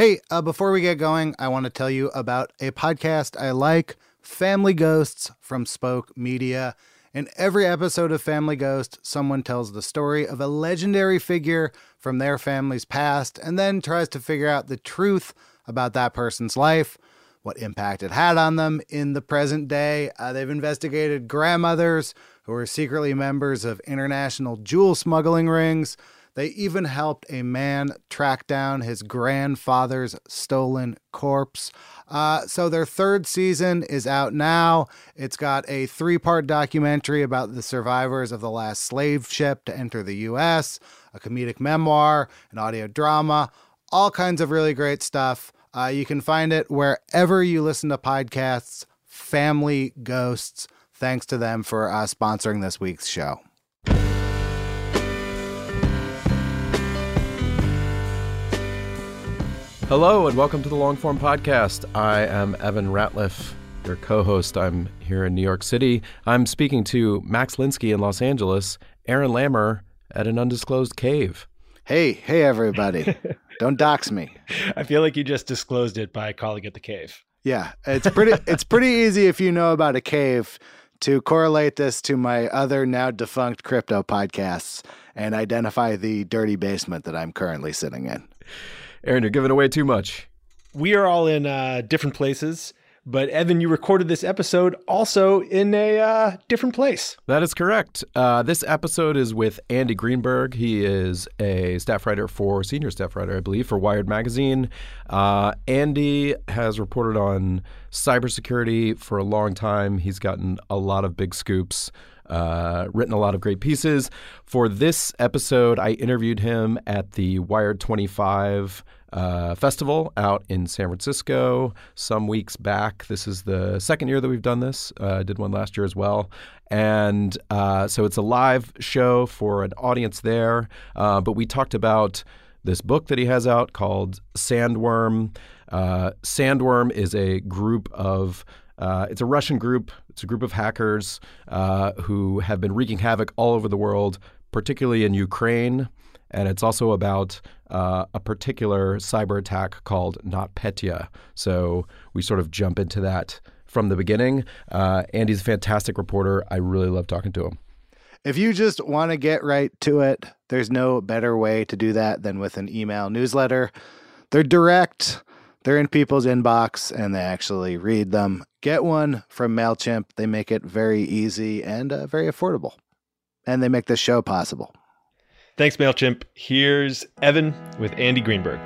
Hey, uh, before we get going, I want to tell you about a podcast I like Family Ghosts from Spoke Media. In every episode of Family Ghost, someone tells the story of a legendary figure from their family's past and then tries to figure out the truth about that person's life, what impact it had on them in the present day. Uh, they've investigated grandmothers who were secretly members of international jewel smuggling rings. They even helped a man track down his grandfather's stolen corpse. Uh, so their third season is out now. It's got a three part documentary about the survivors of the last slave ship to enter the U.S., a comedic memoir, an audio drama, all kinds of really great stuff. Uh, you can find it wherever you listen to podcasts, Family Ghosts. Thanks to them for uh, sponsoring this week's show. Hello, and welcome to the Longform Podcast. I am Evan Ratliff, your co host. I'm here in New York City. I'm speaking to Max Linsky in Los Angeles, Aaron Lammer at an undisclosed cave. Hey, hey, everybody. Don't dox me. I feel like you just disclosed it by calling it the cave. Yeah, it's pretty it's pretty easy if you know about a cave to correlate this to my other now defunct crypto podcasts and identify the dirty basement that I'm currently sitting in. Aaron, you're giving away too much. We are all in uh, different places, but Evan, you recorded this episode also in a uh, different place. That is correct. Uh, this episode is with Andy Greenberg. He is a staff writer for, senior staff writer, I believe, for Wired Magazine. Uh, Andy has reported on cybersecurity for a long time. He's gotten a lot of big scoops. Uh, written a lot of great pieces. For this episode, I interviewed him at the Wired 25 uh, festival out in San Francisco some weeks back. This is the second year that we've done this. Uh, I did one last year as well. And uh, so it's a live show for an audience there. Uh, but we talked about this book that he has out called Sandworm. Uh, Sandworm is a group of uh, it's a Russian group. It's a group of hackers uh, who have been wreaking havoc all over the world, particularly in Ukraine. And it's also about uh, a particular cyber attack called NotPetya. So we sort of jump into that from the beginning. Uh, Andy's a fantastic reporter. I really love talking to him. If you just want to get right to it, there's no better way to do that than with an email newsletter. They're direct, they're in people's inbox, and they actually read them. Get one from MailChimp. They make it very easy and uh, very affordable. And they make this show possible. Thanks, MailChimp. Here's Evan with Andy Greenberg.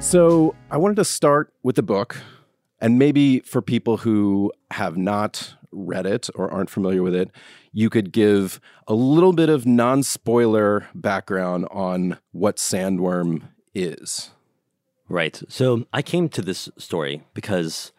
So I wanted to start with the book, and maybe for people who have not read it or aren't familiar with it, you could give a little bit of non spoiler background on what Sandworm is. Right. So I came to this story because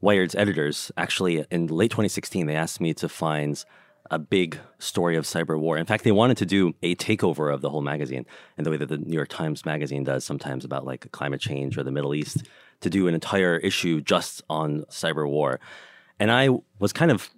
Wired's editors actually in late 2016 they asked me to find a big story of cyber war. In fact, they wanted to do a takeover of the whole magazine in the way that the New York Times magazine does sometimes about like climate change or the Middle East to do an entire issue just on cyber war. And I was kind of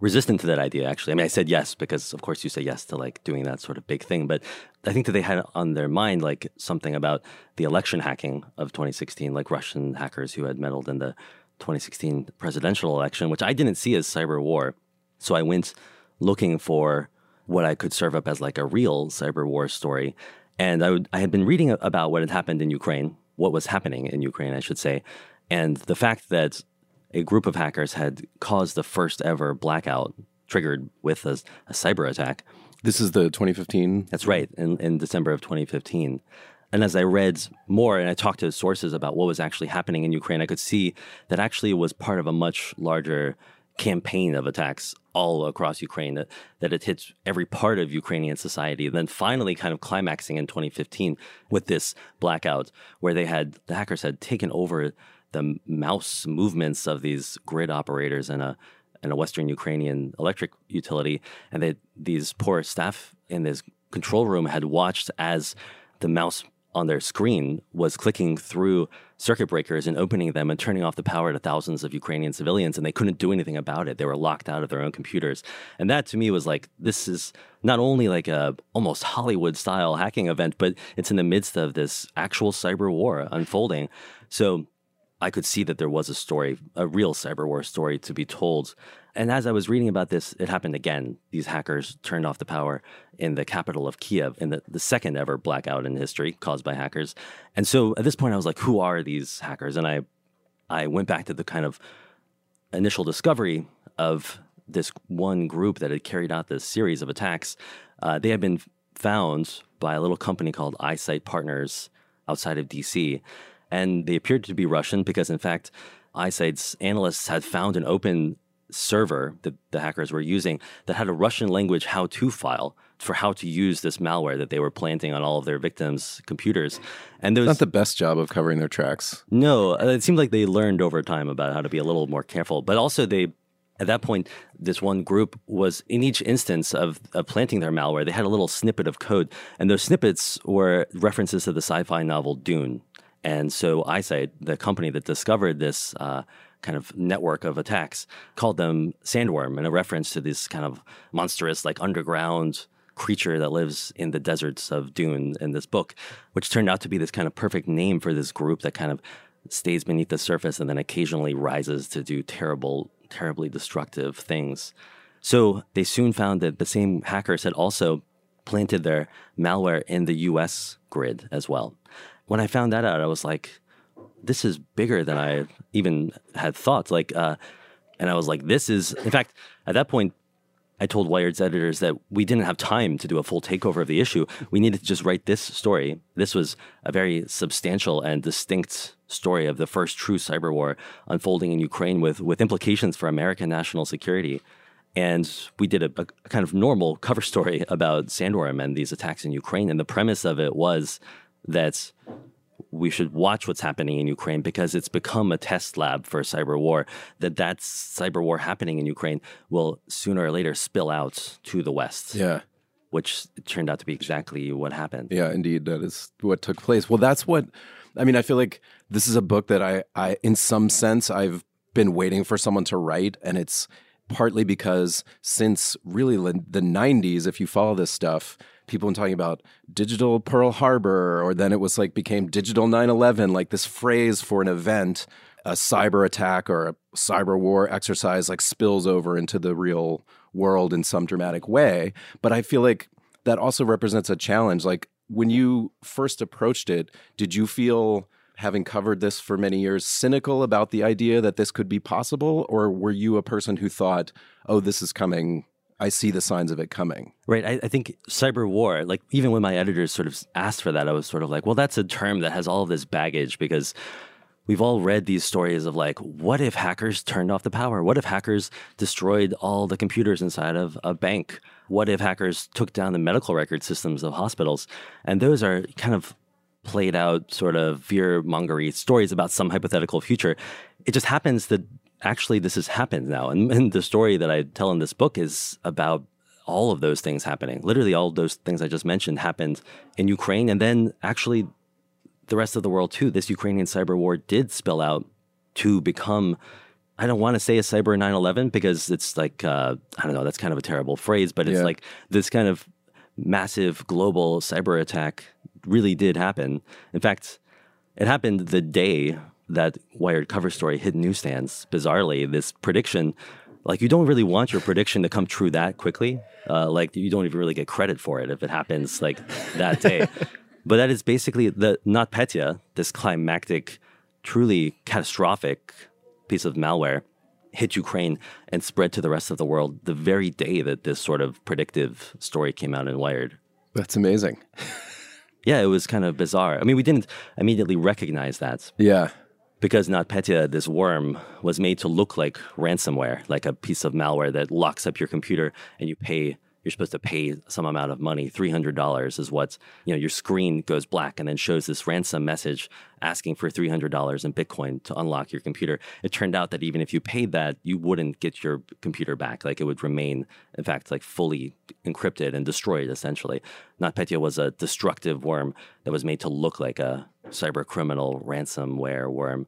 resistant to that idea actually. I mean i said yes because of course you say yes to like doing that sort of big thing. But i think that they had on their mind like something about the election hacking of 2016 like russian hackers who had meddled in the 2016 presidential election which i didn't see as cyber war. So i went looking for what i could serve up as like a real cyber war story. And I, would, I had been reading about what had happened in ukraine what was happening in ukraine i should say. And the fact that a group of hackers had caused the first ever blackout triggered with a, a cyber attack. This is the 2015. That's right, in, in December of 2015. And as I read more and I talked to sources about what was actually happening in Ukraine, I could see that actually it was part of a much larger campaign of attacks all across Ukraine, that, that it hits every part of Ukrainian society. And then finally, kind of climaxing in 2015 with this blackout, where they had, the hackers had taken over the mouse movements of these grid operators in a in a Western Ukrainian electric utility, and that these poor staff in this control room had watched as the mouse on their screen was clicking through circuit breakers and opening them and turning off the power to thousands of Ukrainian civilians, and they couldn't do anything about it. They were locked out of their own computers, and that to me was like this is not only like a almost Hollywood style hacking event, but it's in the midst of this actual cyber war unfolding. So I could see that there was a story, a real cyber war story to be told. And as I was reading about this, it happened again. These hackers turned off the power in the capital of Kiev in the, the second ever blackout in history caused by hackers. And so at this point, I was like, who are these hackers? And I, I went back to the kind of initial discovery of this one group that had carried out this series of attacks. Uh, they had been found by a little company called iSight Partners outside of DC and they appeared to be Russian because, in fact, iSight's analysts had found an open server that the hackers were using that had a Russian language how to file for how to use this malware that they were planting on all of their victims' computers. And those, not the best job of covering their tracks. No, uh, it seemed like they learned over time about how to be a little more careful. But also, they at that point, this one group was in each instance of, of, planting their malware, they had a little snippet of code. And those snippets were references to the sci fi novel Dune. And so iSight, the company that discovered this uh, kind of network of attacks, called them Sandworm in a reference to this kind of monstrous, like underground creature that lives in the deserts of Dune in this book, which turned out to be this kind of perfect name for this group that kind of stays beneath the surface and then occasionally rises to do terrible, terribly destructive things. So they soon found that the same hackers had also planted their malware in the US grid as well when I found that out, I was like, this is bigger than I even had thought. Like, uh, and I was like, this is, in fact, at that point, I told Wired's editors that we didn't have time to do a full takeover of the issue. We needed to just write this story. This was a very substantial and distinct story of the first true cyber war unfolding in Ukraine with, with implications for American national security. And we did a, a kind of normal cover story about Sandworm and these attacks in Ukraine. And the premise of it was that we should watch what's happening in Ukraine because it's become a test lab for cyber war. That that cyber war happening in Ukraine will sooner or later spill out to the West. Yeah. Which turned out to be exactly what happened. Yeah, indeed. That is what took place. Well, that's what I mean, I feel like this is a book that I, I in some sense I've been waiting for someone to write and it's partly because since really the 90s if you follow this stuff people talking about digital Pearl Harbor, or then it was like became digital 9 11, like this phrase for an event, a cyber attack or a cyber war exercise, like spills over into the real world in some dramatic way. But I feel like that also represents a challenge. Like when you first approached it, did you feel having covered this for many years, cynical about the idea that this could be possible? Or were you a person who thought, oh, this is coming I see the signs of it coming. Right. I, I, think cyber war, like even when my editors sort of asked for that, I was sort of like, well, that's a term that has all this baggage because we've all read these stories of like, what if hackers turned off the power? What if hackers destroyed all the computers inside of a bank? What if hackers took down the medical record systems of hospitals? And those are kind of played out sort of fear mongery stories about some hypothetical future. It just happens that actually this has happened now. And, and, the story that I tell in this book is about all of those things happening. Literally, all those things I just mentioned happened in Ukraine. And then actually, the rest of the world too. This Ukrainian cyber war did spill out to become I don't want to say a cyber 9/11 because it's like uh, I don't know. That's kind of a terrible phrase, but it's Yeah. like this kind of massive global cyber attack really did happen. In fact, it happened the day that Wired cover story hit newsstands. Bizarrely, this prediction, like you don't really want your prediction to come true that quickly. Uh, like you don't even really get credit for it if it happens like that day. but that is basically the NotPetya, this climactic, truly catastrophic piece of malware hit Ukraine and spread to the rest of the world the very day that this sort of predictive story came out in Wired. That's amazing. Yeah, it was kind of bizarre. I mean, we didn't immediately recognize that Yeah. Because NotPetya, this worm, was made to look like ransomware, like a piece of malware that locks up your computer and you pay. You're supposed to pay some amount of money. Three hundred dollars is what you know. Your screen goes black and then shows this ransom message asking for three hundred dollars in Bitcoin to unlock your computer. It turned out that even if you paid that, you wouldn't get your computer back. Like it would remain, in fact, like fully encrypted and destroyed. Essentially, NotPetya was a destructive worm that was made to look like a cyber criminal ransomware worm.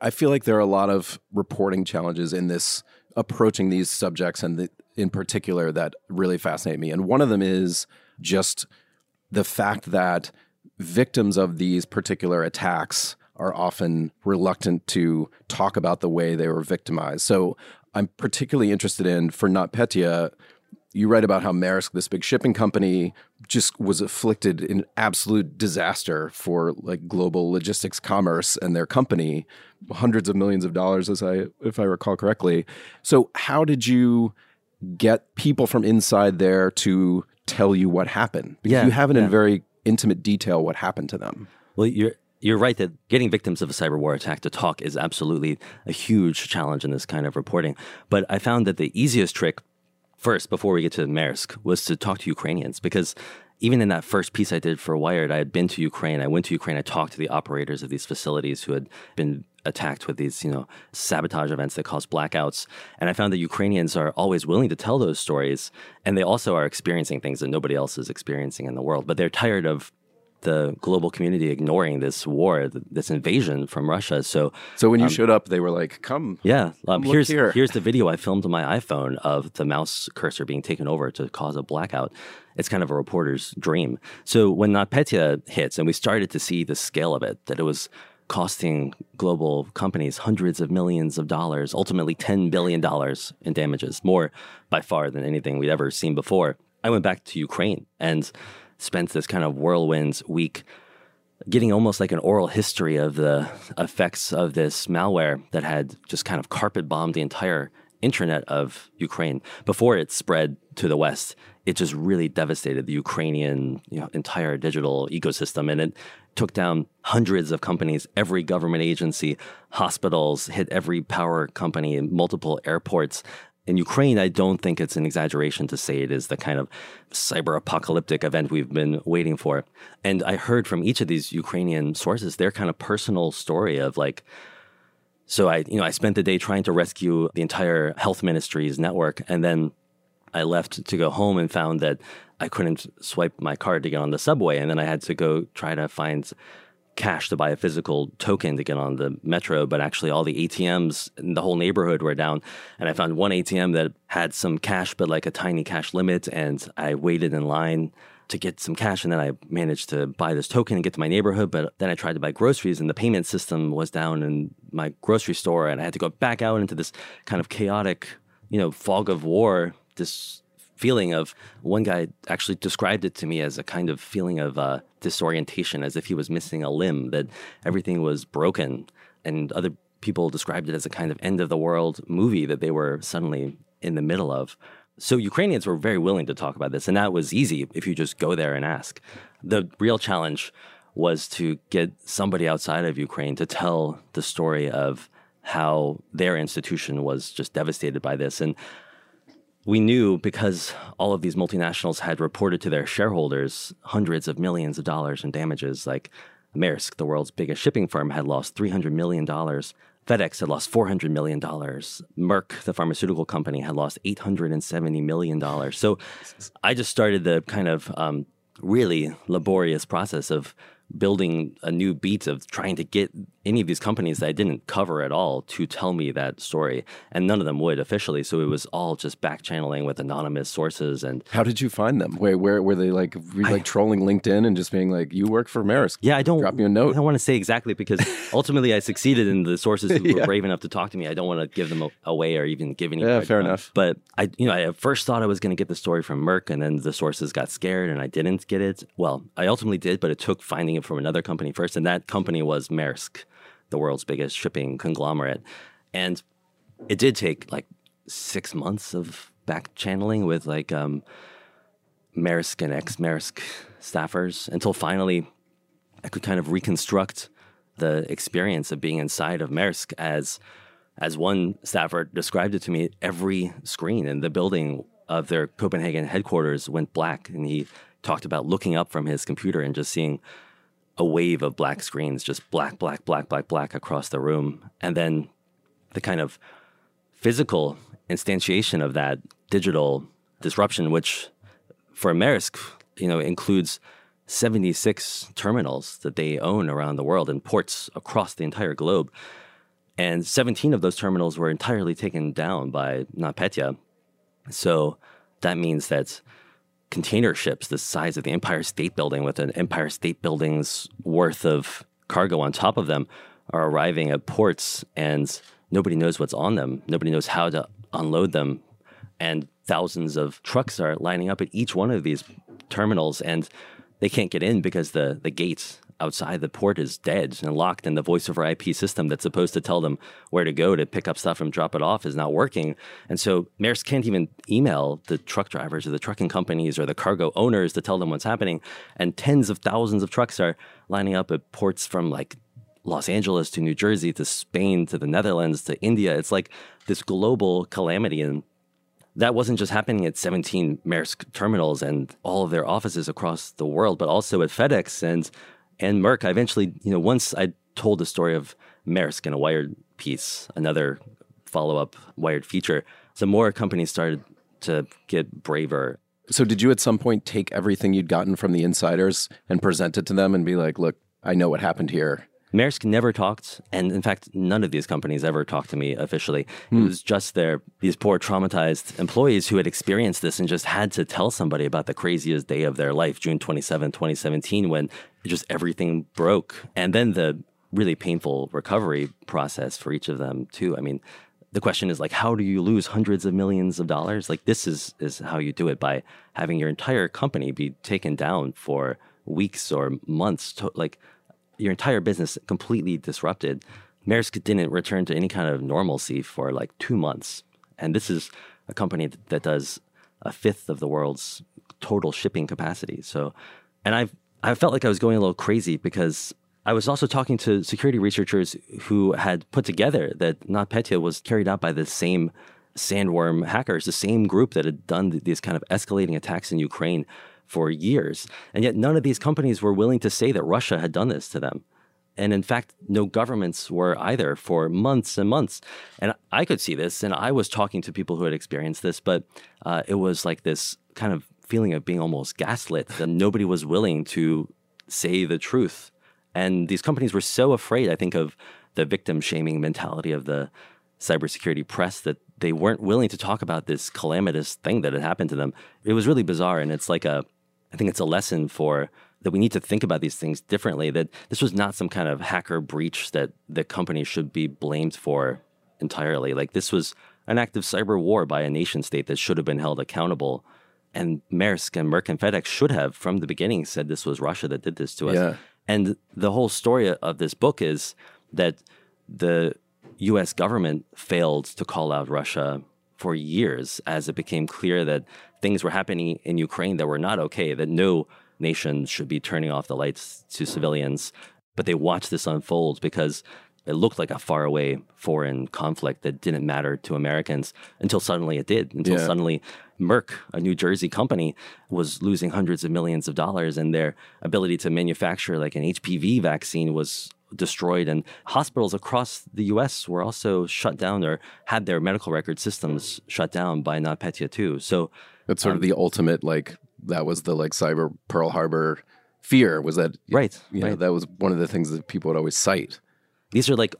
I feel like there are a lot of reporting challenges in this approaching these subjects and the, in particular that really fascinate me. And one of them is just the fact that victims of these particular attacks are often reluctant to talk about the way they were victimized. So I'm particularly interested in for NotPetya, you write about how Maersk, this big shipping company, just was afflicted in absolute disaster for like global logistics commerce and their company, hundreds of millions of dollars, as I if I recall correctly. So how did you get people from inside there to tell you what happened? Because Yeah, you have it yeah. in very intimate detail what happened to them. Well, you're you're right that getting victims of a cyber war attack to talk is absolutely a huge challenge in this kind of reporting. But I found that the easiest trick, first before we get to Maersk, was to talk to Ukrainians because even in that first piece I did for Wired, I had been to Ukraine. I went to Ukraine. I talked to the operators of these facilities who had been attacked with these, you know, sabotage events that cause blackouts. And I found that Ukrainians are always willing to tell those stories, and they also are experiencing things that nobody else is experiencing in the world. But they're tired of the global community ignoring this war, this invasion from Russia. So, So when you showed up, they were like, "Come, yeah, um, look here's here. here's the video I filmed on my iPhone of the mouse cursor being taken over to cause a blackout. It's kind of a reporter's dream. So when NotPetya hits, and we started to see the scale of it, that it was costing global companies hundreds of millions of dollars, ultimately ten billion dollars in damages, more by far than anything we'd ever seen before. I went back to Ukraine and spent this kind of whirlwind week getting almost like an oral history of the effects of this malware that had just kind of carpet bombed the entire intranet of Ukraine before it spread to the West. It just really devastated the Ukrainian you know, entire digital ecosystem, and it took down hundreds of companies, every government agency, hospitals, hit every power company, multiple airports. In Ukraine, I don't think it's an exaggeration to say it is the kind of cyber apocalyptic event we've been waiting for. And I heard from each of these Ukrainian sources their kind of personal story of like, so I, you know, I spent the day trying to rescue the entire health ministry's network, and then I left to go home and found that I couldn't swipe my card to get on the subway, and then I had to go try to find cash to buy a physical token to get on the metro, but actually all the ATMs in the whole neighborhood were down. And I found one ATM that had some cash, but like a tiny cash limit. And I waited in line to get some cash. And then I managed to buy this token and get to my neighborhood. But then I tried to buy groceries and the payment system was down in my grocery store. And I had to go back out into this kind of chaotic, you know, fog of war, this feeling of one guy actually described it to me as a kind of feeling of uh, disorientation, as if he was missing a limb, that everything was broken. And other people described it as a kind of end of the world movie that they were suddenly in the middle of. So Ukrainians were very willing to talk about this, and that was easy if you just go there and ask. The real challenge was to get somebody outside of Ukraine to tell the story of how their institution was just devastated by this. And we knew because all of these multinationals had reported to their shareholders hundreds of millions of dollars in damages. Like Maersk, the world's biggest shipping firm, had lost $300 million. FedEx had lost $400 million. Merck, the pharmaceutical company, had lost $870 million. So I just started the kind of um, really laborious process of building a new beat of trying to get any of these companies that I didn't cover at all to tell me that story. And none of them would officially. So it was all just back channeling with anonymous sources. And How did you find them? Where where were they like you, like trolling LinkedIn and just being like, "You work for Maersk"? yeah, I don't drop you a note. I don't want to say exactly because ultimately I succeeded in the sources who Yeah. were brave enough to talk to me. I don't want to give them a- away or even give any. Yeah, fair enough. But I, you know, I at first thought I was going to get the story from Merck, and then the sources got scared, and I didn't get it. Well, I ultimately did, but it took finding it from another company first, and that company was Maersk, the world's biggest shipping conglomerate, and it did take like six months of back channeling with like um, Maersk and ex Maersk staffers until finally I could kind of reconstruct the experience of being inside of Maersk as as one staffer described it to me, every screen in the building of their Copenhagen headquarters went black. And he talked about looking up from his computer and just seeing a wave of black screens, just black, black, black, black, black across the room. And then the kind of physical instantiation of that digital disruption, which for Maersk, you know, includes 76 terminals that they own around the world and ports across the entire globe. And 17 of those terminals were entirely taken down by NotPetya. So that means that container ships the size of the Empire State Building with an Empire State Building's worth of cargo on top of them are arriving at ports and nobody knows what's on them. Nobody knows how to unload them. And thousands of trucks are lining up at each one of these terminals and they can't get in because the, the gate outside the port is dead and locked and the voice over IP system that's supposed to tell them where to go to pick up stuff and drop it off is not working. And so Maersk can't even email the truck drivers or the trucking companies or the cargo owners to tell them what's happening. And tens of thousands of trucks are lining up at ports from like Los Angeles to New Jersey to Spain to the Netherlands to India. It's like this global calamity. And that wasn't just happening at 17 Maersk terminals and all of their offices across the world, but also at FedEx and and Merck. I eventually, you know, once I told the story of Maersk in a Wired piece, another follow-up Wired feature, some more companies started to get braver. So did you at some point take everything you'd gotten from the insiders and present it to them and be like, "Look, I know what happened here." Maersk never talked, and in fact, none of these companies ever talked to me officially. It hmm. was just their these poor traumatized employees who had experienced this and just had to tell somebody about the craziest day of their life, June 27, 2017, when just everything broke. And then the really painful recovery process for each of them too. I mean, the question is like how do you lose hundreds of millions of dollars? Like this is is how you do it by having your entire company be taken down for weeks or months to, like your entire business completely disrupted. Maersk didn't return to any kind of normalcy for like two months. And this is a company that- does a fifth of the world's total shipping capacity. So, and I've, I felt like I was going a little crazy because I was also talking to security researchers who had put together that NotPetya was carried out by the same sandworm hackers, the same group that had done these kind of escalating attacks in Ukraine for years. And yet none of these companies were willing to say that Russia had done this to them. And in fact, no governments were either for months and months. And I could see this, and I was talking to people who had experienced this, but uh, it was like this kind of feeling of being almost gaslit that nobody was willing to say the truth. And these companies were so afraid, I think, of the victim shaming mentality of the cybersecurity press that they weren't willing to talk about this calamitous thing that had happened to them. It was really bizarre. And it's like a, I think it's a lesson for that we need to think about these things differently. That this was not some kind of hacker breach that the company should be blamed for entirely. Like this was an act of cyber war by a nation state that should have been held accountable. And Maersk and Merck and FedEx should have, from the beginning, said this was Russia that did this to us. Yeah. And the whole story of this book is that the US government failed to call out Russia for years as it became clear that things were happening in Ukraine that were not okay, that no nation should be turning off the lights to civilians. But they watched this unfold because it looked like a faraway foreign conflict that didn't matter to Americans until suddenly it did. Until Yeah. suddenly Merck, a New Jersey company, was losing hundreds of millions of dollars, and their ability to manufacture like an HPV vaccine was destroyed. And hospitals across the U.S. were also shut down or had their medical record systems shut down by NotPetya too. So That's sort of the ultimate like that was the like cyber Pearl Harbor fear was that Right, You know, that was one of the things that people would always cite. These are like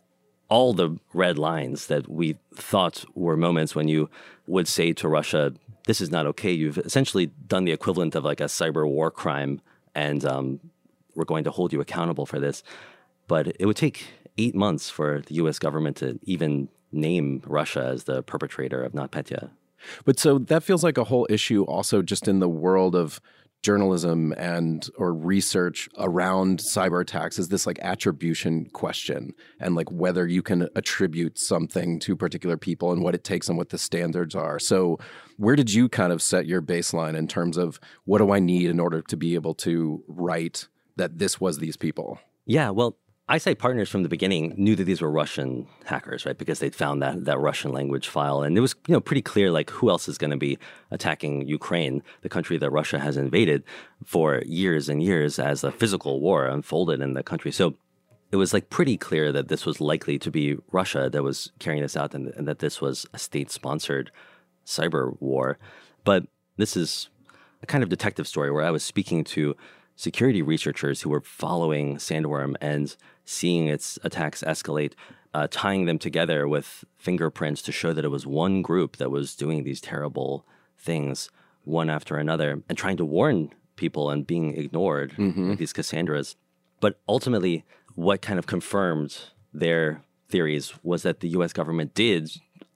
all the red lines that we thought were moments when you would say to Russia, "This is not okay." You've essentially done the equivalent of like a cyber war crime, and um, we're going to hold you accountable for this. But it would take eight months for the U.S. government to even name Russia as the perpetrator of NotPetya. But so that feels like a whole issue also just in the world of journalism and or research around cyber attacks is this like attribution question and like whether you can attribute something to particular people and what it takes and what the standards are. So where did you kind of set your baseline in terms of what do I need in order to be able to write that this was these people? Yeah, well, iSight Partners from the beginning knew that these were Russian hackers, right? Because they'd found that that Russian language file, and it was you know pretty clear like who else is going to be attacking Ukraine, the country that Russia has invaded for years and years as a physical war unfolded in the country. So it was like pretty clear that this was likely to be Russia that was carrying this out, and, and that this was a state-sponsored cyber war. But this is a kind of detective story where I was speaking to security researchers who were following Sandworm and seeing its attacks escalate, uh, tying them together with fingerprints to show that it was one group that was doing these terrible things one after another and trying to warn people and being ignored, like these Cassandras. But ultimately, what kind of confirmed their theories was that the US government did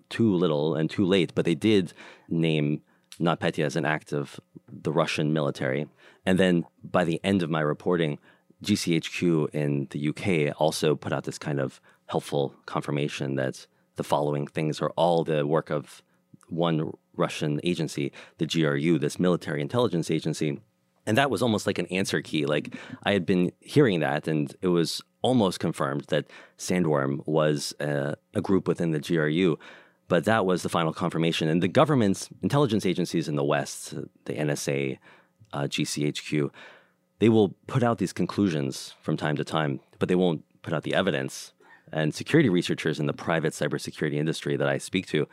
too little and too late, but they did name NotPetya as an act of the Russian military. And then by the end of my reporting, GCHQ in the UK also put out this kind of helpful confirmation that the following things are all the work of one Russian agency, the GRU, this military intelligence agency. And that was almost like an answer key. Like I had been hearing that, and it was almost confirmed that Sandworm was a, a group within the GRU. But that was the final confirmation. And the government's intelligence agencies in the West, the NSA, uh, GCHQ, they will put out these conclusions from time to time, but they won't put out the evidence. And security researchers in the private cybersecurity industry that I speak to,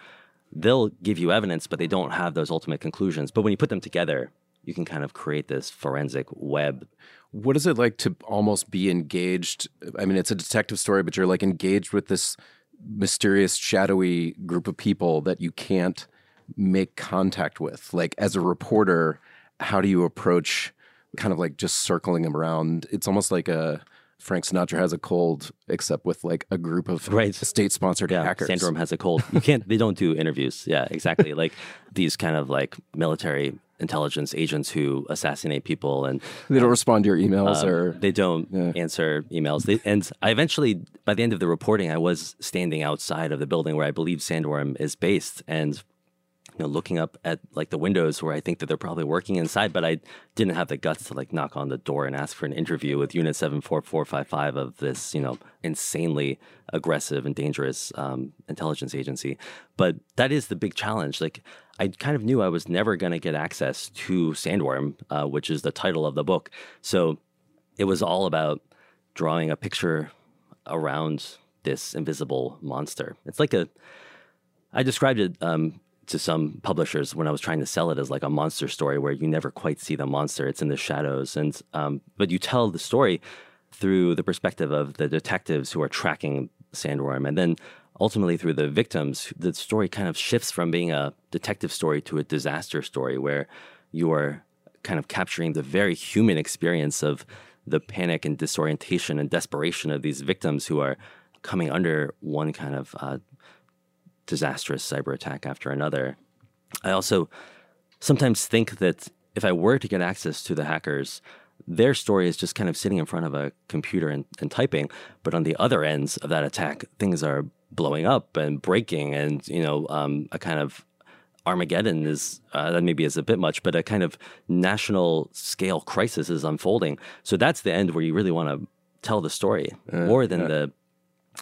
they'll give you evidence, but they don't have those ultimate conclusions. But when you put them together, you can kind of create this forensic web. What is it like to almost be engaged? I mean, it's a detective story, but you're like engaged with this mysterious, shadowy group of people that you can't make contact with. Like, as a reporter, how do you approach kind of like just circling them around? It's almost like a Frank Sinatra has a cold, except with like a group of Right. state-sponsored Yeah, hackers. Sandworm has a cold. You can't. They don't do interviews. Yeah, exactly. like these kind of like military intelligence agents who assassinate people and They don't respond to your emails Um, or they don't answer emails. They, and I eventually, by the end of the reporting, I was standing outside of the building where I believe Sandworm is based, and you know, looking up at like the windows where I think that they're probably working inside, but I didn't have the guts to like knock on the door and ask for an interview with Unit Seven Four Four Five Five of this, you know, insanely aggressive and dangerous um, intelligence agency. But that is the big challenge. Like I kind of knew I was never going to get access to Sandworm, uh, which is the title of the book. So it was all about drawing a picture around this invisible monster. It's like a, I described it um, to some publishers when I was trying to sell it as like a monster story where you never quite see the monster; it's in the shadows, and um, but you tell the story through the perspective of the detectives who are tracking Sandworm, and then ultimately through the victims. The story kind of shifts from being a detective story to a disaster story where you are kind of capturing the very human experience of the panic and disorientation and desperation of these victims who are coming under one kind of uh, disastrous cyber attack after another. I also sometimes think that if I were to get access to the hackers, their story is just kind of sitting in front of a computer and, and typing. But on the other ends of that attack, things are blowing up and breaking, and you know, um, a kind of Armageddon is uh, that maybe is a bit much, but a kind of national scale crisis is unfolding. So that's the end where you really want to tell the story more than the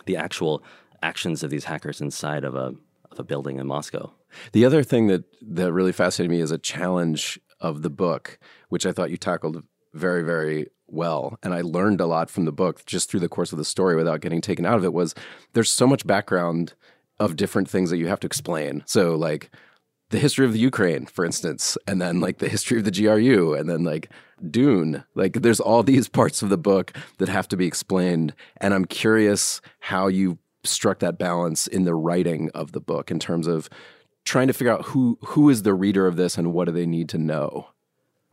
the actual actions of these hackers inside of a of a building in Moscow. The other thing that that really fascinated me is a challenge of the book, which I thought you tackled very, very well. And I learned a lot from the book just through the course of the story without getting taken out of it was there's so much background of different things that you have to explain. So like the history of the Ukraine, for instance, and then like the history of the GRU, and then like Dune. Like there's all these parts of the book that have to be explained. And I'm curious how you struck that balance in the writing of the book in terms of trying to figure out who who is the reader of this and what do they need to know.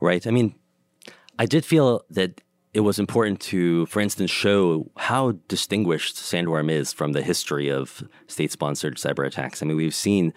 Right. I mean, I did feel that it was important to, for instance, show how distinguished Sandworm is from the history of state sponsored cyber attacks. I mean, we've seen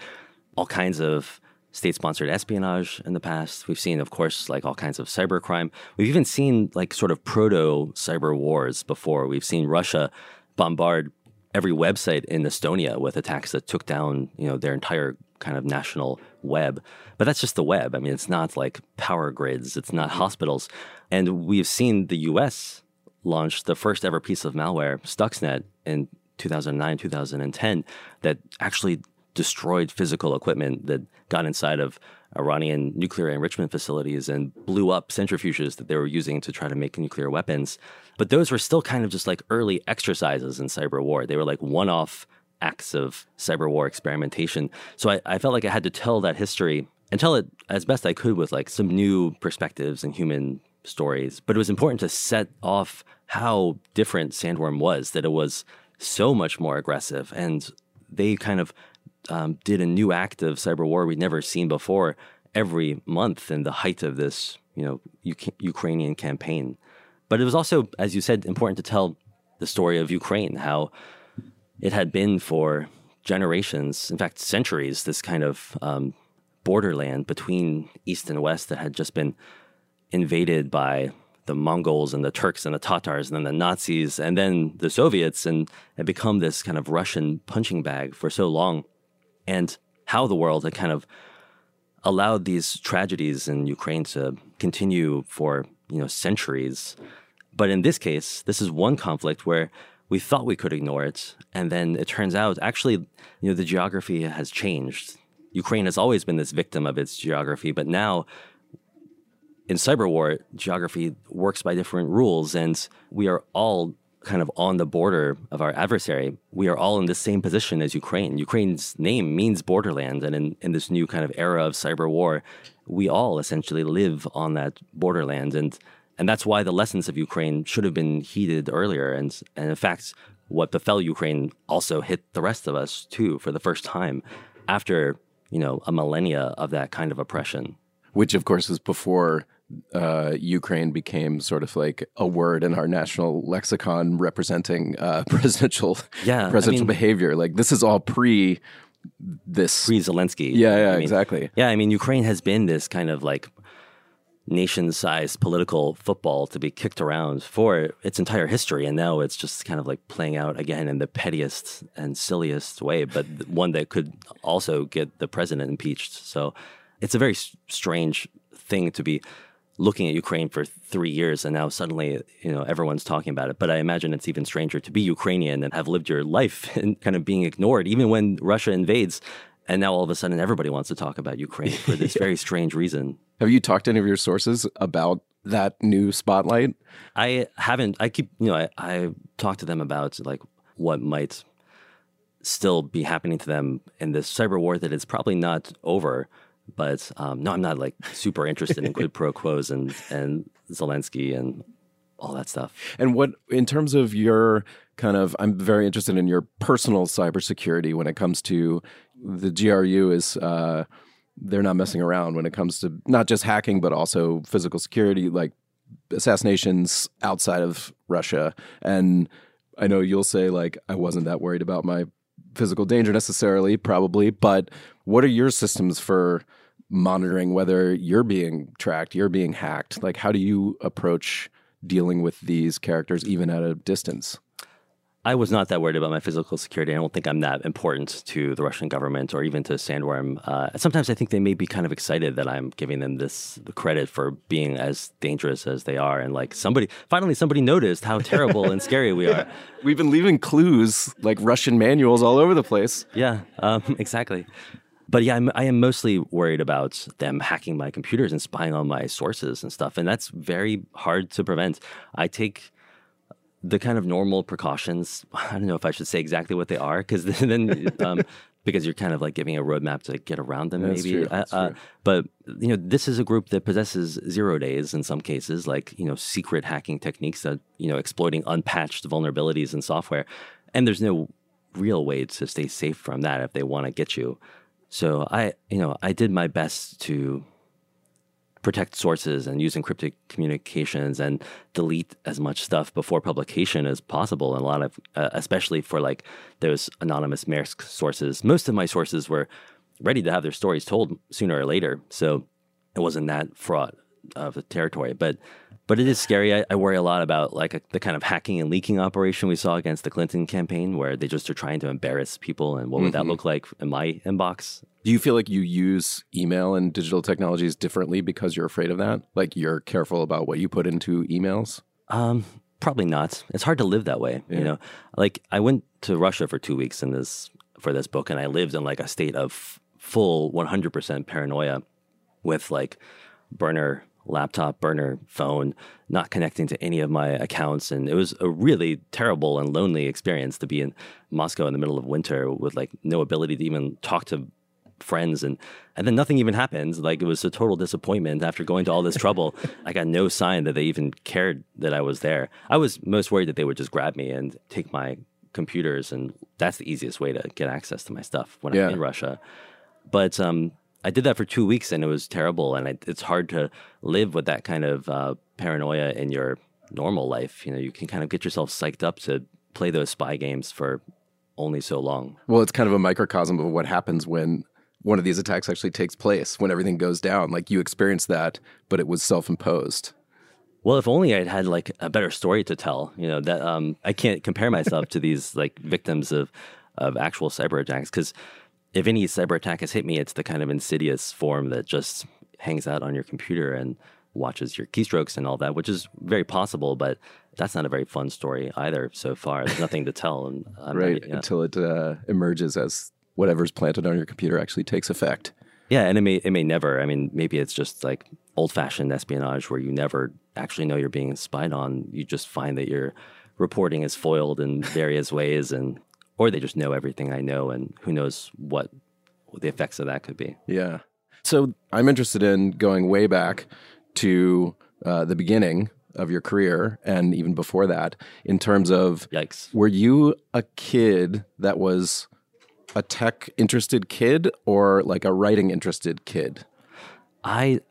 all kinds of state sponsored espionage in the past. We've seen, of course, like all kinds of cybercrime. We've even seen like sort of proto cyber wars before. We've seen Russia bombard every website in Estonia with attacks that took down, you know, their entire kind of national web. But that's just the web. I mean, it's not like power grids, it's not hospitals. And we've seen the US launch the first ever piece of malware, Stuxnet, in 2009, 2010, that actually destroyed physical equipment that got inside of Iranian nuclear enrichment facilities and blew up centrifuges that they were using to try to make nuclear weapons. But those were still kind of just like early exercises in cyber war. They were like one off acts of cyber war experimentation. So I, I, felt like I had to tell that history and tell it as best I could with like some new perspectives and human stories. But it was important to set off how different Sandworm was, that it was so much more aggressive. And they kind of um, did a new act of cyber war we'd never seen before every month in the height of this, you know, Ukrainian campaign. But it was also, as you said, important to tell the story of Ukraine, how it had been for generations, in fact, centuries, this kind of um, borderland between East and West that had just been invaded by the Mongols and the Turks and the Tatars and then the Nazis and then the Soviets and had become this kind of Russian punching bag for so long and how the world had kind of allowed these tragedies in Ukraine to continue for you know centuries. But in this case, this is one conflict where we thought we could ignore it, and then it turns out actually, you know, the geography has changed. Ukraine has always been this victim of its geography, but now in cyber war, geography works by different rules, and we are all kind of on the border of our adversary, we are all in the same position as Ukraine. Ukraine's name means borderland. And in, in this new kind of era of cyber war, we all essentially live on that borderland. And, and that's why the lessons of Ukraine should have been heeded earlier. And, and in fact, what befell Ukraine also hit the rest of us too for the first time after, you know, a millennia of that kind of oppression. Which, of course, is before uh, Ukraine became sort of like a word in our national lexicon representing uh, presidential yeah, presidential I mean, behavior. Like this is all pre this pre Zelensky. Yeah, yeah, I mean, exactly. Yeah, I mean Ukraine has been this kind of like nation-sized political football to be kicked around for its entire history, and now it's just kind of like playing out again in the pettiest and silliest way, but one that could also get the president impeached. So it's a very strange thing to be looking at Ukraine for three years and now suddenly, you know, everyone's talking about it. But I imagine it's even stranger to be Ukrainian and have lived your life and kind of being ignored, even when Russia invades. And now all of a sudden everybody wants to talk about Ukraine for this very strange reason. Have you talked to any of your sources about that new spotlight? I haven't. I keep, you know, I, I talk to them about like what might still be happening to them in this cyber war that is probably not over. But um, no, I'm not like super interested in quid pro quos and and Zelensky and all that stuff. And what, in terms of your kind of, I'm very interested in your personal cybersecurity when it comes to the GRU is. Uh, they're not messing around when it comes to not just hacking but also physical security like assassinations outside of Russia and I know you'll say like I wasn't that worried about my physical danger necessarily probably but what are your systems for monitoring whether you're being tracked, you're being hacked? Like, how do you approach dealing with these characters even at a distance? I was not that worried about my physical security. I don't think I'm that important to the Russian government or even to Sandworm. Uh, sometimes I think they may be kind of excited that I'm giving them this credit for being as dangerous as they are, and like somebody finally somebody noticed how terrible and scary we are. We've been leaving clues like Russian manuals all over the place. Yeah, um, exactly. But yeah, I'm, I am mostly worried about them hacking my computers and spying on my sources and stuff. And that's very hard to prevent. I take the kind of normal precautions. I don't know if I should say exactly what they are, because then um, because you're kind of like giving a roadmap to get around them, That's maybe. Uh, true. but you know, this is a group that possesses zero days in some cases, like you know, secret hacking techniques that you know, exploiting unpatched vulnerabilities in software, and there's no real way to stay safe from that if they want to get you. So I, you know, I did my best to protect sources and use encrypted communications and delete as much stuff before publication as possible. And a lot of, uh, especially for like those anonymous Maersk sources, most of my sources were ready to have their stories told sooner or later. So it wasn't that fraught of a territory, but but it is scary. I, I worry a lot about like a, the kind of hacking and leaking operation we saw against the Clinton campaign, where they just are trying to embarrass people. And what would that look like in my inbox? Do you feel like you use email and digital technologies differently because you're afraid of that? Like you're careful about what you put into emails? Um, probably not. It's hard to live that way. You know, like I went to Russia for two weeks in this for this book, and I lived in like a state of full 100% paranoia, with like burner laptop, burner phone, not connecting to any of my accounts, and it was a really terrible and lonely experience to be in Moscow in the middle of winter with like no ability to even talk to friends. And and then nothing even happened. Like it was a total disappointment after going to all this trouble. I got no sign that they even cared that i was there. I was most worried that they would just grab me and take my computers. And that's the easiest way to get access to my stuff when Yeah. i'm in russia. But um i did that for two weeks and it was terrible and I, it's hard to live with that kind of uh, paranoia in your normal life you know you can kind of get yourself psyched up to play those spy games for only so long Well, it's kind of a microcosm of what happens when one of these attacks actually takes place, when everything goes down. Like you experienced that, but it was self imposed. Well, if only I'd had like a better story to tell. You know that um, I can't compare myself to these like victims of of actual cyber attacks because if any cyber attack has hit me, it's the kind of insidious form that just hangs out on your computer and watches your keystrokes and all that, which is very possible, but that's not a very fun story either. So far, there's nothing to tell, and I'm right yeah. until it uh, emerges as whatever's planted on your computer actually takes effect. Yeah, and it may it may never. I mean, maybe it's just like old fashioned espionage where you never actually know you're being spied on. You just find that your reporting is foiled in various ways, and or they just know everything I know, and who knows what the effects of that could be. Yeah. So I'm interested in going way back to uh, the beginning of your career and even before that, in terms of Yikes! were you a kid that was a tech interested kid or like a writing interested kid? I, I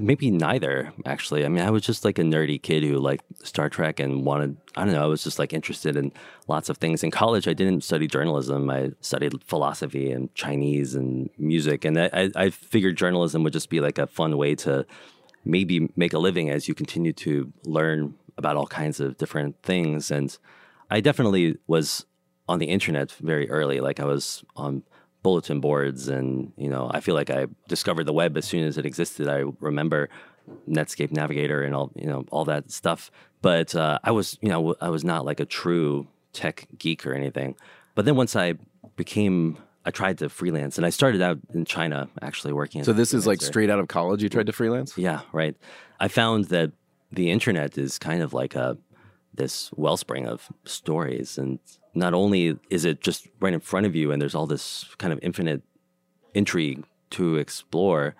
maybe neither actually. I mean, I was just like a nerdy kid who liked Star Trek and wanted. I don't know. I was just like interested in lots of things. In college, I didn't study journalism. I studied philosophy and Chinese and music, and I, I, I figured journalism would just be like a fun way to maybe make a living as you continue to learn about all kinds of different things. And I definitely was on the internet very early. Like I was on bulletin boards, and you know, I feel like I discovered the web as soon as it existed. I remember Netscape Navigator and all you know all that stuff. But uh, I was you know I was not like a true tech geek or anything. But then once I became I tried to freelance, and I started out in China actually working. So this is like straight out of college you tried to freelance? Yeah, right. I found that the internet is kind of like a this wellspring of stories, and not only is it just right in front of you, and there's all this kind of infinite intrigue to explore,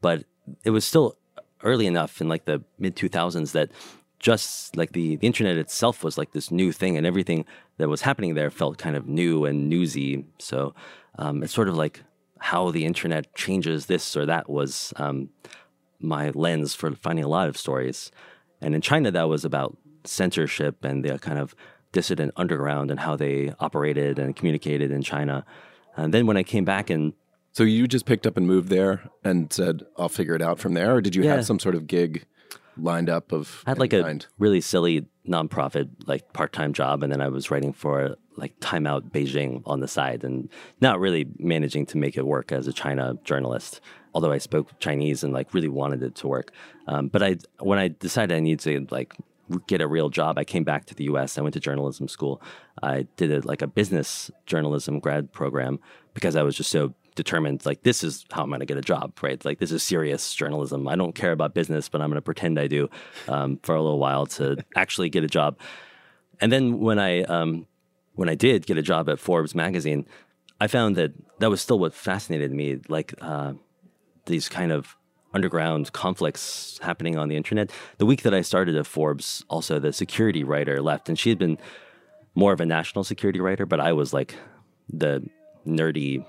but it was still early enough in like the mid 2000s that just like the, the internet itself was like this new thing and everything that was happening there felt kind of new and newsy. So um, it's sort of like how the internet changes this or that was um, my lens for finding a lot of stories. And in china that was about censorship and the kind of dissident underground and how they operated and communicated in china and then when i came back and So you just picked up and moved there and said, I'll figure it out from there? Or did you Yeah. have some sort of gig lined up of I had like a really silly nonprofit like part-time job and then I was writing for like Time Out Beijing on the side and not really managing to make it work as a China journalist although I spoke Chinese and like really wanted it to work um, but I when I decided I needed to like get a real job I came back to the US I went to journalism school I did it like a business journalism grad program because I was just so determined like this is how I'm going to get a job, right? Like this is serious journalism. I don't care about business, but I'm going to pretend I do um, for a little while to actually get a job. And then when I um, when I did get a job at Forbes magazine, I found that that was still what fascinated me, like uh, these kind of underground conflicts happening on the internet. The week that I started at Forbes, also the security writer left, and she had been more of a national security writer, but I was like the nerdy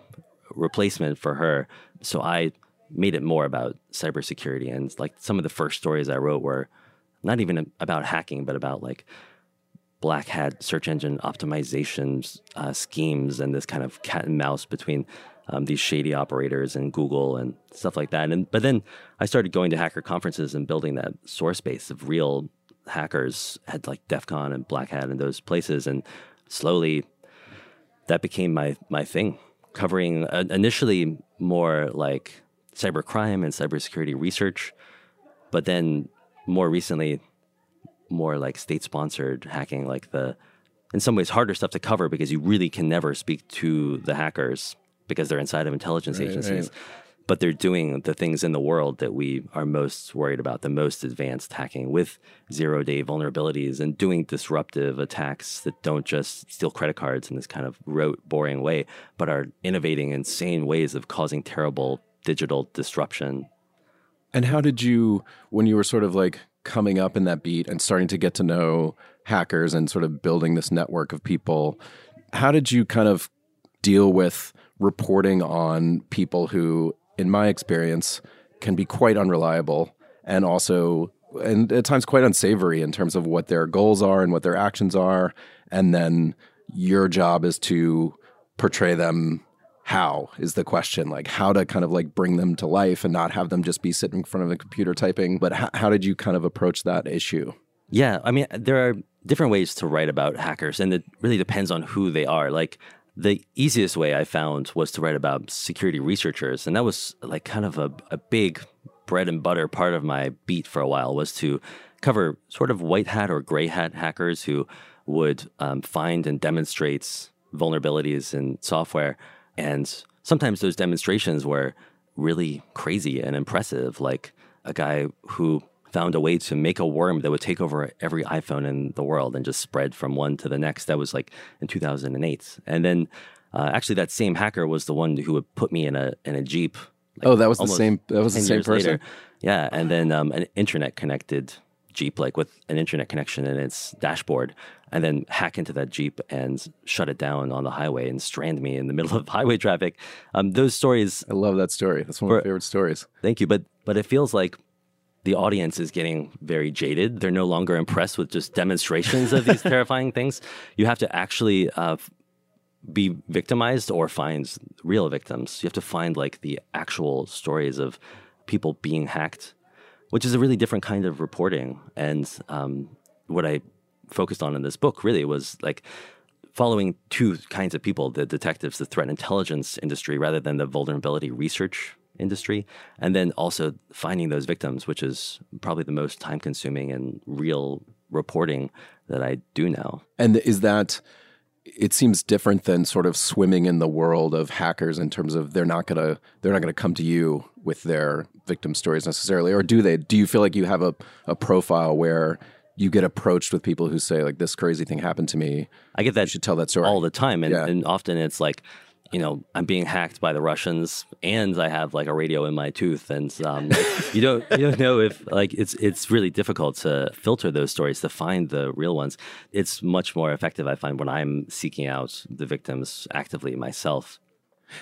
replacement for her. So I made it more about cybersecurity, and like some of the first stories I wrote were not even about hacking, but about like black hat search engine optimization uh, schemes and this kind of cat and mouse between um, these shady operators and Google and stuff like that. And but then I started going to hacker conferences and building that source base of real hackers at like DEF CON and Black Hat and those places, and slowly that became my my thing, covering uh, initially more like cybercrime and cybersecurity research, but then more recently more like state sponsored hacking, like the in some ways harder stuff to cover because you really can never speak to the hackers because they're inside of intelligence Right, agencies. right. But they're doing the things in the world that we are most worried about, the most advanced hacking with zero day vulnerabilities and doing disruptive attacks that don't just steal credit cards in this kind of rote, boring way, but are innovating insane ways of causing terrible digital disruption And how did you, when you were sort of like coming up in that beat and starting to get to know hackers and sort of building this network of people, how did you kind of deal with reporting on people who, in my experience, can be quite unreliable and also, and at times quite unsavory in terms of what their goals are and what their actions are? And then your job is to portray them how is the question like how to kind of like bring them to life and not have them just be sitting in front of a computer typing but how, how did you kind of approach that issue Yeah, I mean, there are different ways to write about hackers, and it really depends on who they are. Like, the easiest way I found was to write about security researchers, and that was like kind of a, a big bread and butter part of my beat for a while was to cover sort of white hat or gray hat hackers who would um, find and demonstrate vulnerabilities in software. And sometimes those demonstrations were really crazy and impressive, like a guy who found a way to make a worm that would take over every iPhone in the world and just spread from one to the next. That was like in 2008. And then uh, actually, that same hacker was the one who would put me in a in a jeep. like, Oh, that was the same- that was the same person? later. Yeah, and then um, an internet connected Jeep, like with an internet connection in its dashboard, and then hack into that Jeep and shut it down on the highway and strand me in the middle of highway traffic. Um, those stories i love that story that's one of my favorite stories Thank you, but but it feels like the audience is getting very jaded. They're no longer impressed with just demonstrations of these terrifying things. You have to actually uh, be victimized or find real victims. You have to find like the actual stories of people being hacked, which is a really different kind of reporting. And um, what I focused on in this book really was like following two kinds of people the detectives, the threat intelligence industry, rather than the vulnerability research industry. And then also finding those victims, which is probably the most time consuming and real reporting that I do now. and is that it seems different than sort of swimming in the world of hackers in terms of they're not gonna they're not gonna come to you with their victim stories necessarily or do they do you feel like you have a, a profile where you get approached with people who say like this crazy thing happened to me I get that you should tell that story all the time, and, Yeah. and often it's like, you know, I'm being hacked by the Russians, and I have like a radio in my tooth, and um, you don't you don't know if like it's it's really difficult to filter those stories to find the real ones. It's much more effective, I find, when I'm seeking out the victims actively myself.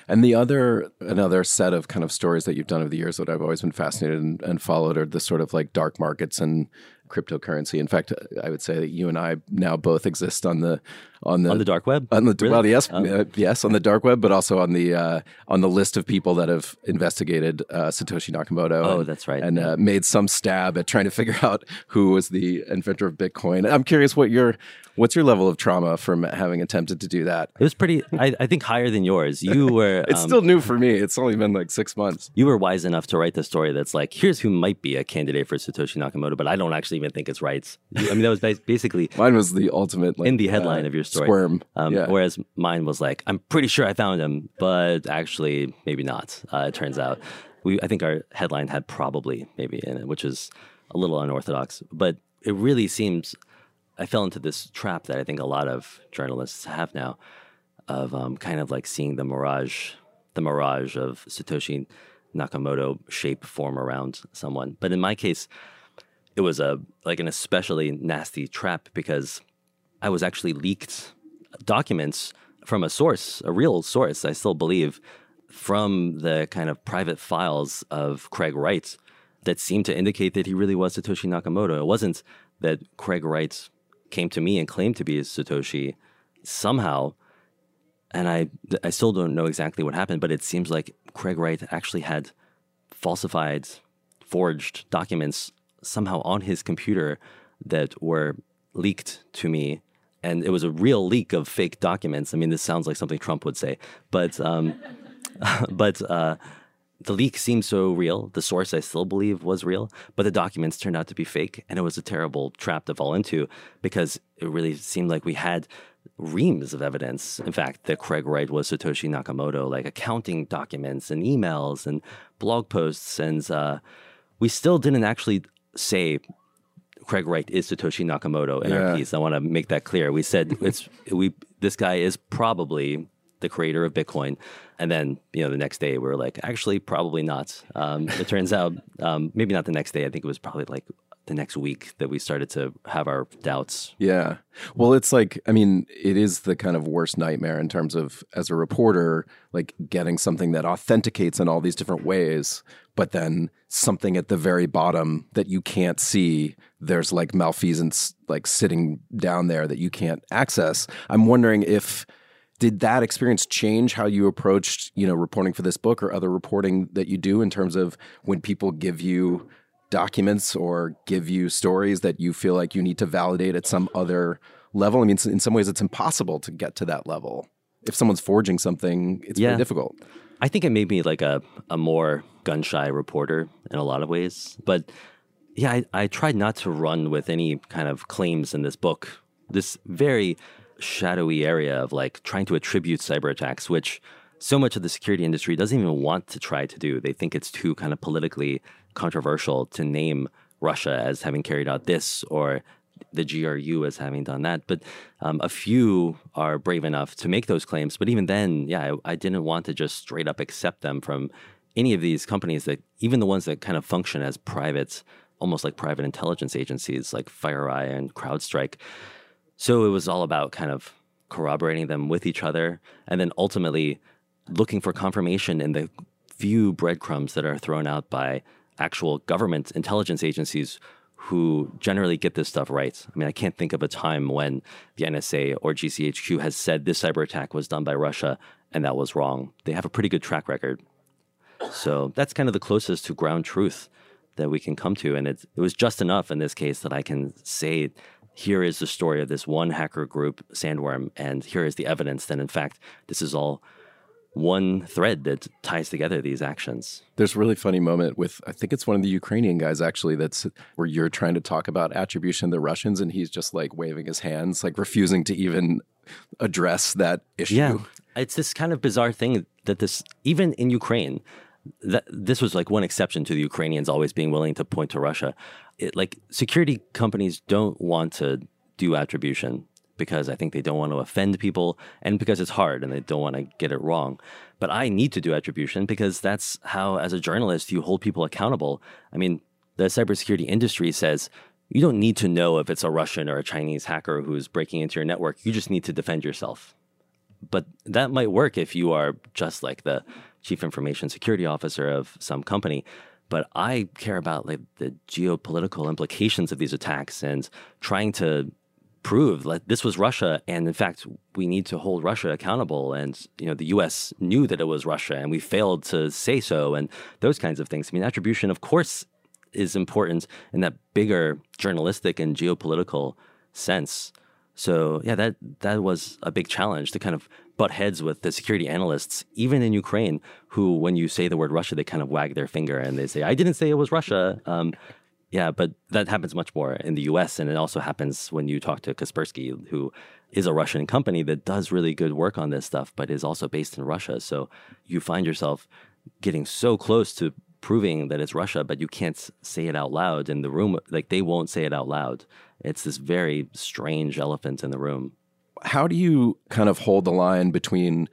And the other another set of kind of stories that you've done over the years that I've always been fascinated and, and followed are the sort of like dark markets and cryptocurrency. In fact, I would say that you and I now both exist on the on the On the dark web? on the Really? well, yes, Oh. uh, yes, on the dark web, but also on the uh, on the list of people that have investigated uh, Satoshi Nakamoto. Oh, and- that's right. and Yeah. uh, made some stab at trying to figure out who was the inventor of Bitcoin. I'm curious what your what's your level of trauma from having attempted to do that. It was pretty, I, I think, higher than yours. You were. It's um, still new for me. It's only been like six months. you were wise enough to write the story that's like, here's who might be a candidate for Satoshi Nakamoto, but I don't actually even think it's right. I mean, that was basically Mine was the ultimate like, in the headline uh, of your story. Squirm. Um, yeah. Whereas mine was like, I'm pretty sure I found him, but actually, maybe not. Uh, it turns out, we I think our headline had probably maybe in it, which is a little unorthodox. But it really seems I fell into this trap that I think a lot of journalists have now. of um, kind of like seeing the mirage, the mirage of Satoshi Nakamoto shape form around someone. But in my case, it was a like an especially nasty trap because I was actually leaked documents from a source, a real source, I still believe, from the kind of private files of Craig Wright that seemed to indicate that he really was Satoshi Nakamoto. It wasn't that Craig Wright came to me and claimed to be Satoshi somehow. And I, I still don't know exactly what happened, but it seems like Craig Wright actually had falsified, forged documents somehow on his computer that were leaked to me and it was a real leak of fake documents. I mean, this sounds like something Trump would say, but um, but uh, the leak seemed so real. The source I still believe was real, but the documents turned out to be fake, and it was a terrible trap to fall into because it really seemed like we had reams of evidence. In fact, that Craig Wright was Satoshi Nakamoto, like accounting documents and emails and blog posts, and uh, we still didn't actually say Craig Wright is Satoshi Nakamoto in Yeah. our piece. I want to make that clear. We said it's we this guy is probably the creator of Bitcoin, and then you know the next day we were like, actually, probably not. Um, it turns out um, maybe not the next day. I think it was probably like the next week that we started to have our doubts. Yeah. Well, it's like, I mean, it is the kind of worst nightmare in terms of, as a reporter, like getting something that authenticates in all these different ways, but then something at the very bottom that you can't see, there's like malfeasance like sitting down there that you can't access. I'm wondering if, did that experience change how you approached, you know, reporting for this book or other reporting that you do in terms of when people give you documents or give you stories that you feel like you need to validate at some other level? I mean, in some ways, it's impossible to get to that level. If someone's forging something, it's Yeah. very difficult. I think it made me like a, a more gun shy reporter in a lot of ways. But yeah, I, I tried not to run with any kind of claims in this book. This very shadowy area of like trying to attribute cyber attacks, which so much of the security industry doesn't even want to try to do. They think it's too kind of politically controversial to name Russia as having carried out this or the GRU as having done that. But um, a few are brave enough to make those claims. But even then, yeah, I, I didn't want to just straight up accept them from any of these companies that, even the ones that kind of function as private, almost like private intelligence agencies like FireEye and CrowdStrike. So it was all about kind of corroborating them with each other and then ultimately looking for confirmation in the few breadcrumbs that are thrown out by actual government intelligence agencies who generally get this stuff right. I mean, I can't think of a time when the NSA or GCHQ has said this cyber attack was done by Russia and that was wrong. They have a pretty good track record. So that's kind of the closest to ground truth that we can come to. And it, it was just enough in this case that I can say, here is the story of this one hacker group, Sandworm, and here is the evidence that, in fact, this is all one thread that ties together these actions. There's a really funny moment with I think it's one of the Ukrainian guys actually that's where you're trying to talk about attribution to the Russians and he's just like waving his hands, like refusing to even address that issue. Yeah, it's this kind of bizarre thing that this even in Ukraine, that this was like one exception to the Ukrainians always being willing to point to Russia. It, like security companies don't want to do attribution because I think they don't want to offend people and because it's hard and they don't want to get it wrong. But I need to do attribution because that's how, as a journalist, you hold people accountable. I mean, the cybersecurity industry says you don't need to know if it's a Russian or a Chinese hacker who's breaking into your network. You just need to defend yourself but that might work if you are just like the chief information security officer of some company but i care about like the geopolitical implications of these attacks and trying to prove that this was russia and in fact we need to hold russia accountable. And you know the us knew that it was russia and we failed to say so and those kinds of things. I mean attribution of course is important in that bigger journalistic and geopolitical sense so yeah, that that was a big challenge to kind of butt heads with the security analysts, even in Ukraine, who when you say the word Russia, they kind of wag their finger and they say, "I didn't say it was Russia." Um, yeah, but that happens much more in the U.S. and it also happens when you talk to Kaspersky, who is a Russian company that does really good work on this stuff, but is also based in Russia. So you find yourself getting so close to proving that it's Russia, but you can't say it out loud in the room. Like they won't say it out loud. It's this very strange elephant in the room. how do you kind of hold the line between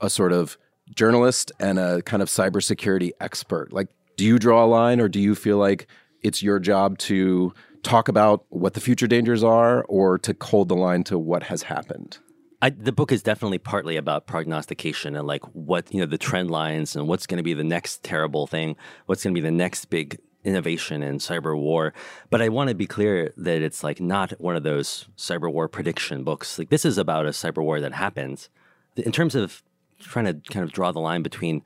a sort of journalist and a kind of cybersecurity expert? Like, do you draw a line or do you feel like it's your job to talk about what the future dangers are or to hold the line to what has happened? I, the book is definitely partly about prognostication and like what you know the trend lines and what's going to be the next terrible thing, what's going to be the next big innovation and cyber war. But I want to be clear that it's like not one of those cyber war prediction books. Like this is about a cyber war that happens. In terms of trying to kind of draw the line between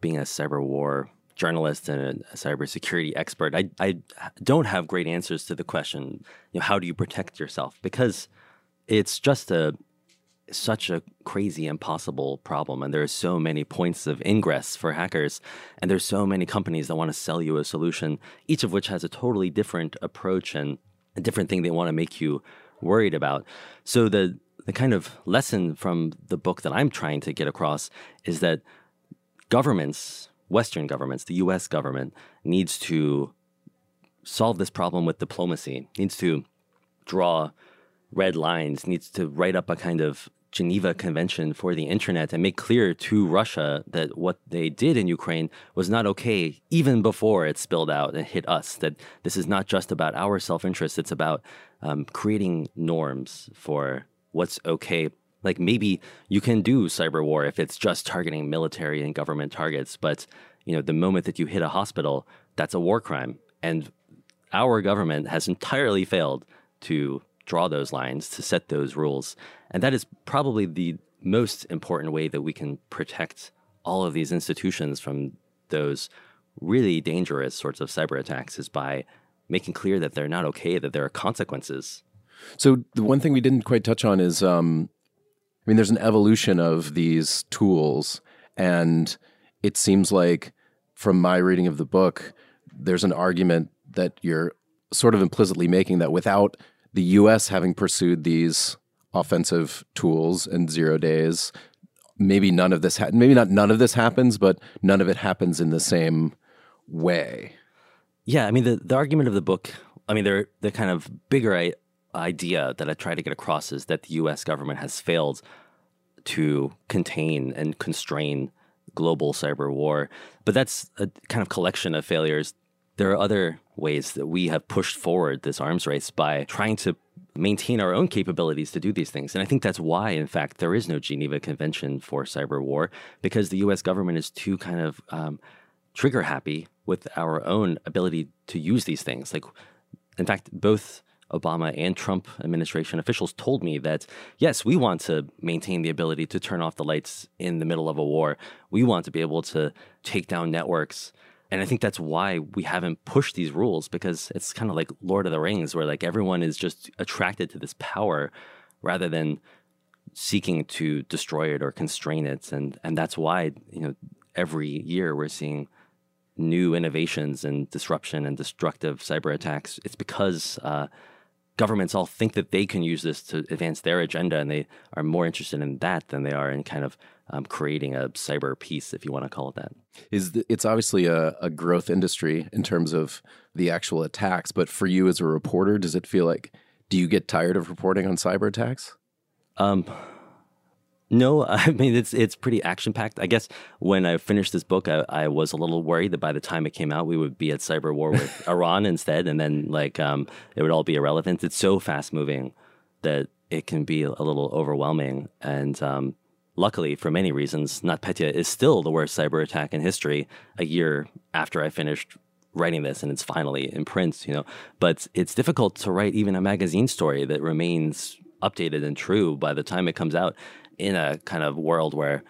being a cyber war journalist and a cybersecurity expert, I, I don't have great answers to the question, you know, how do you protect yourself? Because it's just a such a crazy impossible problem and there are so many points of ingress for hackers and there's so many companies that want to sell you a solution each of which has a totally different approach and a different thing they want to make you worried about. So the the kind of lesson from the book that I'm trying to get across is that governments western governments the US government needs to solve this problem with diplomacy needs to draw red lines, needs to write up a kind of Geneva Convention for the internet and make clear to Russia that what they did in Ukraine was not okay, even before it spilled out and hit us. That this is not just about our self interest, it's about um, creating norms for what's okay. Like maybe you can do cyber war if it's just targeting military and government targets, but you know the moment that you hit a hospital, that's a war crime, and our government has entirely failed to draw those lines, to set those rules. And that is probably the most important way that we can protect all of these institutions from those really dangerous sorts of cyber attacks is by making clear that they're not okay, that there are consequences. So the one thing we didn't quite touch on is, um, I mean, there's an evolution of these tools, and it seems like, from my reading of the book, there's an argument that you're sort of implicitly making that without the U.S. having pursued these offensive tools and zero days, maybe none of this ha- maybe not none of this happens, but none of it happens in the same way. Yeah, I mean the the argument of the book. I mean, the the kind of bigger idea that I try to get across is that the U.S. government has failed to contain and constrain global cyber war, but that's a kind of collection of failures there are other ways that we have pushed forward this arms race by trying to maintain our own capabilities to do these things. And I think that's why, in fact, there is no Geneva Convention for cyber war, because the US government is too kind of um, trigger happy with our own ability to use these things. Like, in fact, both Obama and Trump administration officials told me that, yes, we want to maintain the ability to turn off the lights in the middle of a war. We want to be able to take down networks and I think that's why we haven't pushed these rules because it's kind of like Lord of the Rings, where like everyone is just attracted to this power rather than seeking to destroy it or constrain it. And and that's why, you know, every year we're seeing new innovations and disruption and destructive cyber attacks. It's because uh, governments all think that they can use this to advance their agenda, and they are more interested in that than they are in kind of um, creating a cyber peace, if you want to call it that. Is the, it's obviously a, a growth industry in terms of the actual attacks, but for you as a reporter, does it feel like do you get tired of reporting on cyber attacks? Um, no, I mean it's it's pretty action packed. I guess when I finished this book, I, I, was a little worried that by the time it came out, we would be at cyber war with Iran instead, and then like um, it would all be irrelevant. It's so fast moving that it can be a little overwhelming. And um, luckily, for many reasons, NotPetya is still the worst cyber attack in history. A year after I finished writing this, and it's finally in print, you know. But it's difficult to write even a magazine story that remains updated and true by the time it comes out in a kind of world where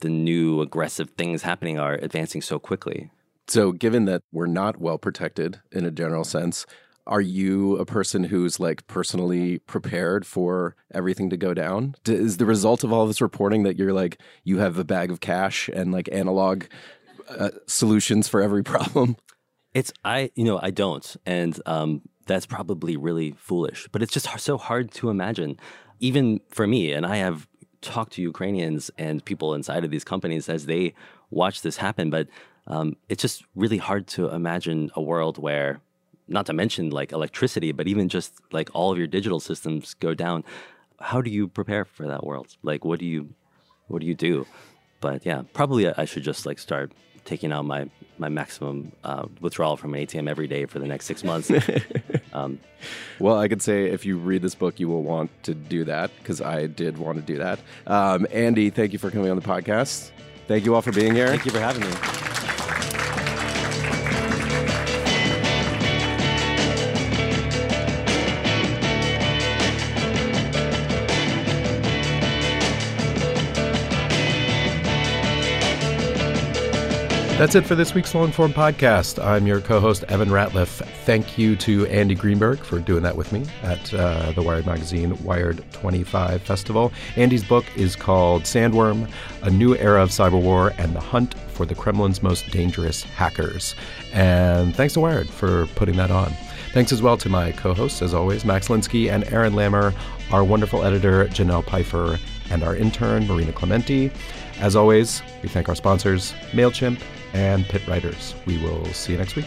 the new aggressive things happening are advancing so quickly. So, given that we're not well protected in a general sense, are you a person who's like personally prepared for everything to go down? Is the result of all this reporting that you're like, you have a bag of cash and like analog uh, solutions for every problem? It's, I, you know, I don't. And um, that's probably really foolish, but it's just so hard to imagine even for me, and I have talked to Ukrainians and people inside of these companies as they watch this happen, but um, it's just really hard to imagine a world where, not to mention like electricity, but even just like all of your digital systems go down. how do you prepare for that world? Like, what do you, what do you do? But yeah, probably I should just like start taking out my my maximum uh, withdrawal from an ATM every day for the next six months. um, well, I could say if you read this book, you will want to do that because I did want to do that. Um, Andy, thank you for coming on the podcast. Thank you all for being here. thank you for having me. That's it for this week's Long Form Podcast. I'm your co host, Evan Ratliff. Thank you to Andy Greenberg for doing that with me at uh, the Wired Magazine Wired 25 Festival. Andy's book is called Sandworm A New Era of Cyber War and the Hunt for the Kremlin's Most Dangerous Hackers. And thanks to Wired for putting that on. Thanks as well to my co hosts, as always, Max Linsky and Aaron Lammer, our wonderful editor, Janelle Pfeiffer, and our intern, Marina Clementi. As always, we thank our sponsors, MailChimp and Pitt Writers. We will see you next week.